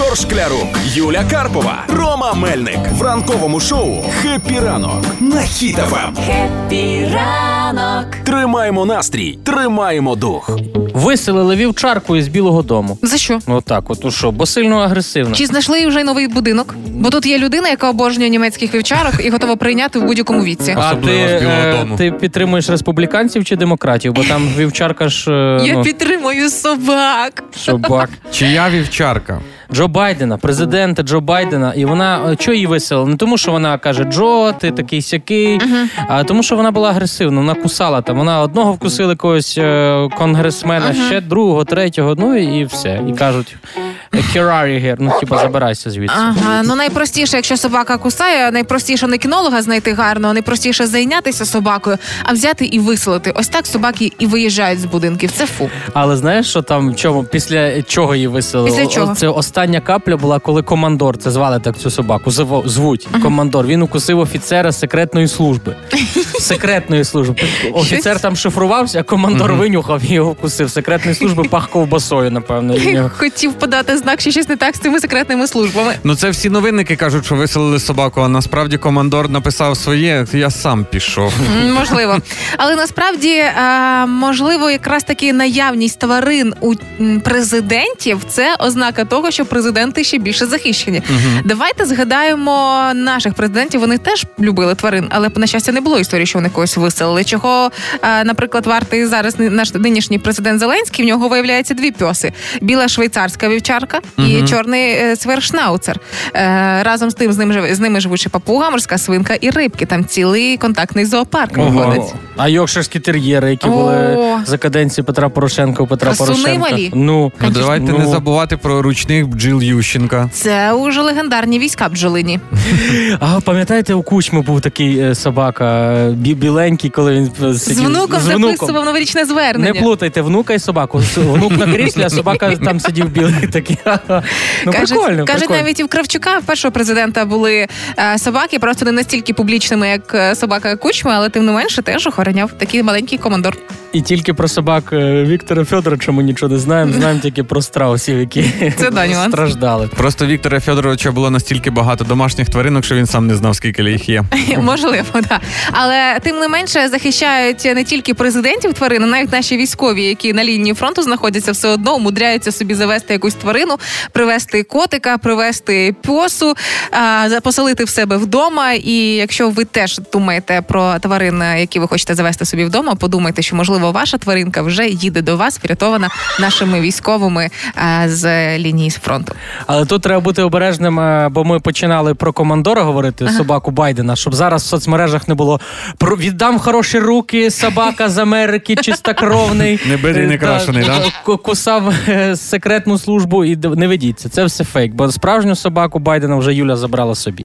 Ігор Шклярук, Юля Карпова, Рома Мельник в ранковому шоу «Хеппі ранок» на Хіт-ФМ. Хеппі ранок. Тримаємо настрій, тримаємо дух. Виселили вівчарку із Білого Дому. За що? Отак, от у що, бо сильно агресивно. Чи знайшли вже новий будинок? Бо тут є людина, яка обожнює німецьких вівчарок і готова прийняти в будь-якому віці. А ти, Особливо з Білого е, Дому. ти підтримуєш республіканців чи демократів? Бо там вівчарка ж е, Я ну, підтримую собак. собак. Чия вівчарка? Джо Байдена, президента Джо Байдена, і вона е, чого її виселила? Не тому, що вона каже Джо, ти такий сякий, а тому, що вона була агресивна. Вона кусала там. Вона одного вкусила якогось е, конгресмена, ще другого, третього. Ну і все. І кажуть Керарі гер, ну типа забирайся звідси. Ага, ну найпростіше, якщо собака кусає, найпростіше не кінолога знайти гарного, найпростіше зайнятися собакою, а взяти і виселити. Ось так собаки і виїжджають з будинків. Це фу. Але знаєш, що там чому після чого її виселили? Після чого? Це остання капля була, коли командор, це звали так цю собаку. зво- Звуть командор. Він укусив офіцера секретної служби. Секретної служби. Офіцер там шифрувався, а командор винюхав і його вкусив. Секретної служби пах ковбасою, напевно. Хотів подати знак, що щось не так з цими секретними службами. Ну це всі новинники кажуть, що виселили собаку, а насправді командор написав своє, я сам пішов. Можливо, але насправді е, можливо, якраз таки наявність тварин у президентів це ознака того, що президенти ще більше захищені. Давайте згадаємо наших президентів. Вони теж любили тварин, але на щастя не було історії, що вони когось виселили. Чого, е, наприклад, вартий зараз наш нинішній президент Зеленський. В нього виявляється дві пьоси: біла швейцарська вівчарка і чорний е, свершнауцер. Е, разом з тим з ним живе- з ними живуть ще папуга, морська свинка і рибки. Там цілий контактний зоопарк виходить. А йоркширські тер'єри, які О. були за каденції Петра Порошенка у Петра Красуни Порошенка. малі. Ну, Ну давайте ну. не забувати про ручних бджіл Ющенка. Це уже легендарні війська бджолині. А пам'ятаєте, у кучму був такий е, собака біленький, коли він е, З сидів внуком записував новорічне Не плутайте внука і собаку. Внук на кріслі, а собака там сидів білий такий. Ну, Кажуть, прикольно, кажуть, прикольно. навіть і в Кравчука, першого президента, були е, собаки, просто не настільки публічними, як е, собака Кучма, але тим не менше теж охороняв такий маленький командор. І тільки про собак е, Віктора Федоровича ми нічого не знаємо. Знаємо тільки про страусів, які Це да, страждали. Просто Віктора Федоровича було настільки багато домашніх тваринок, що він сам не знав, скільки їх є. Можливо, так. Але тим не менше захищають не тільки президентів тварин, а навіть наші військові, які на лінії фронту знаходяться, все одно умудряються собі завести якусь тварину, привезти котика, привезти пьосу, за- поселити в себе вдома. І якщо ви теж думаєте про тварин, які ви хочете завести собі вдома, подумайте, що можливо ваша тваринка вже їде до вас, врятована нашими військовими з лінії фронту. Але тут треба бути обережним, е, бо ми починали про командора говорити собаку Байдена, щоб зараз в соцмережах не було про віддам хороші руки, собака з Америки, чистокровний. Не битий, не Е, крашений, да? Кусав е, секретну службу і не ведіться. Це все фейк, бо справжню собаку Байдена вже Юля забрала собі.